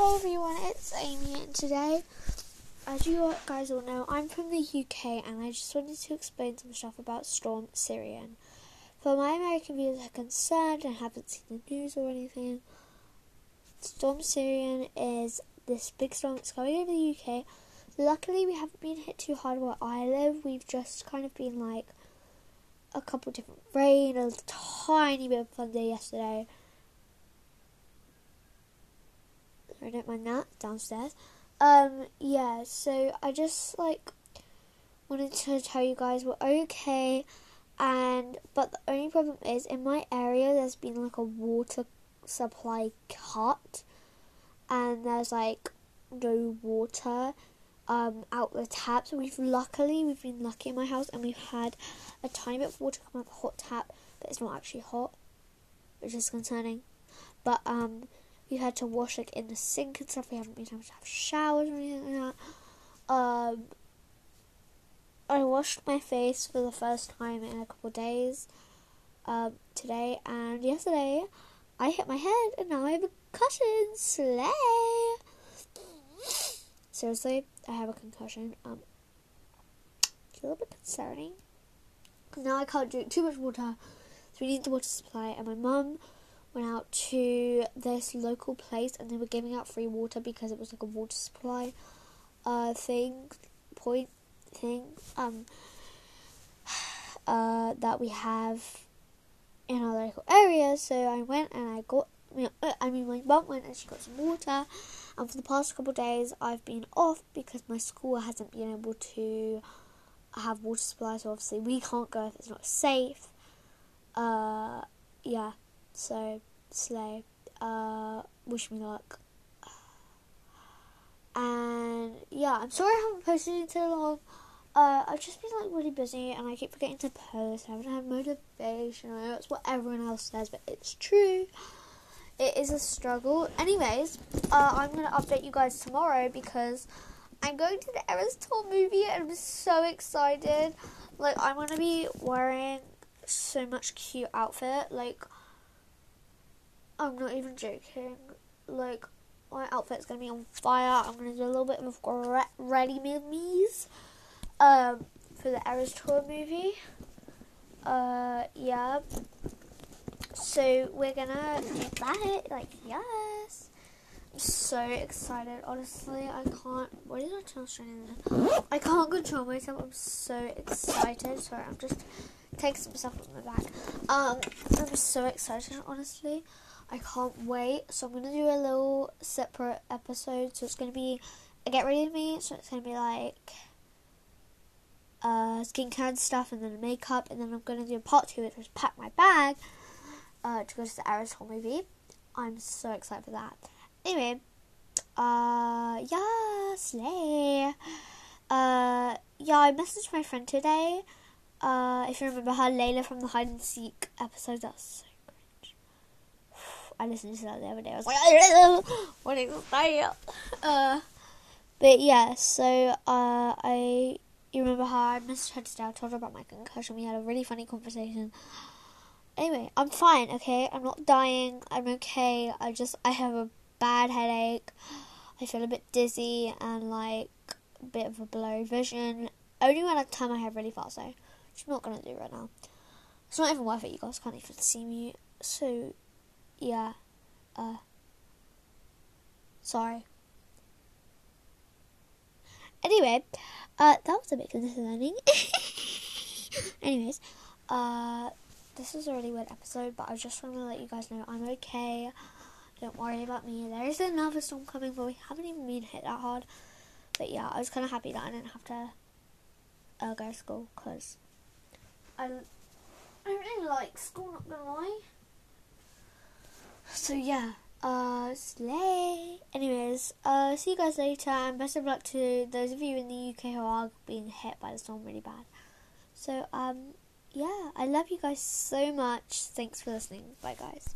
Hey everyone, it's Amy, and today, as you guys all know, I'm from the UK, and I just wanted to explain some stuff about Storm Ciarán. For my American viewers who are concerned and haven't seen the news or anything, Storm Ciarán is this big storm that's going over the UK. Luckily, we haven't been hit too hard where I live. We've just kind of been like a couple different rain, a tiny bit of thunder yesterday I don't mind that downstairs. Um, yeah, so I just like wanted to tell you guys we're okay, and but the only problem is in my area there's been like a water supply cut, and there's like no water um out the taps. We've luckily we've been lucky in my house, and we've had a tiny bit of water come out the hot tap, but it's not actually hot, which is concerning. But um we had to wash like in the sink and stuff. We haven't been able to have showers or anything like that. Um, I washed my face for the first time in a couple days um, today, and yesterday I hit my head, and now I have a concussion. Slay! Seriously, I have a concussion. Um, it's a little bit concerning. Now I can't drink too much water, so we need the water supply, and my mum went out to this local place and they were giving out free water because it was like a water supply uh thing point thing um uh that we have in our local area. So I went and I got me. I mean my mum went and she got some water. And for the past couple of days I've been off because my school hasn't been able to have water supply. So obviously we can't go if it's not safe. Uh yeah so, Slay, uh, wish me luck. And yeah, I'm sorry I haven't posted in too long. Uh, I've just been like really busy and I keep forgetting to post. I haven't had motivation. I know it's what everyone else says, but it's true. It is a struggle. Anyways, uh, I'm gonna update you guys tomorrow because I'm going to the Eras Tour movie and I'm so excited. Like I'm gonna be wearing so much cute outfit. Like I'm not even joking. Like, my outfit's gonna be on fire. I'm gonna do a little bit of ready me's um, for the Eras Tour movie. Uh, yeah. So we're gonna do that. Like, yes. So excited. Honestly, I can't. What is I tell straight I can't control myself. I'm so excited. Sorry, I'm just taking some stuff on my back. Um, I'm so excited. Honestly. I can't wait. So I'm gonna do a little separate episode. So it's gonna be a get ready with me. So it's gonna be like uh, skincare and stuff, and then makeup, and then I'm gonna do a part two, which is pack my bag uh, to go to the Tour movie. I'm so excited for that. Anyway, uh, yeah, slay. Uh, yeah, I messaged my friend today. Uh, if you remember her, Layla from the hide and seek episode. That's so cringe. I listened to that the other day. I was like, what is that? Uh, but yeah, so uh, I you remember how I messaged her today? I told her about my concussion. We had a really funny conversation. Anyway, I'm fine. Okay, I'm not dying. I'm okay. I just I have a bad headache. I feel a bit dizzy and like a bit of a blurry vision. Only when I turn my head really fast, though. Which I'm not gonna do right now. It's not even worth it. You guys can't even see me. So yeah, uh, sorry. Anyway, uh, that was a bit concerning. Anyways, uh, this is a really weird episode, but I just want to let you guys know I'm okay. Don't worry about me. There is another storm coming, but we haven't even been hit that hard. But yeah, I was kind of happy that I didn't have to uh, go to school because I, I really like school, not gonna lie. So yeah, uh, slay. Anyways, uh, see you guys later, and best of luck to those of you in the UK who are being hit by the storm really bad. So um, yeah, I love you guys so much. Thanks for listening. Bye, guys.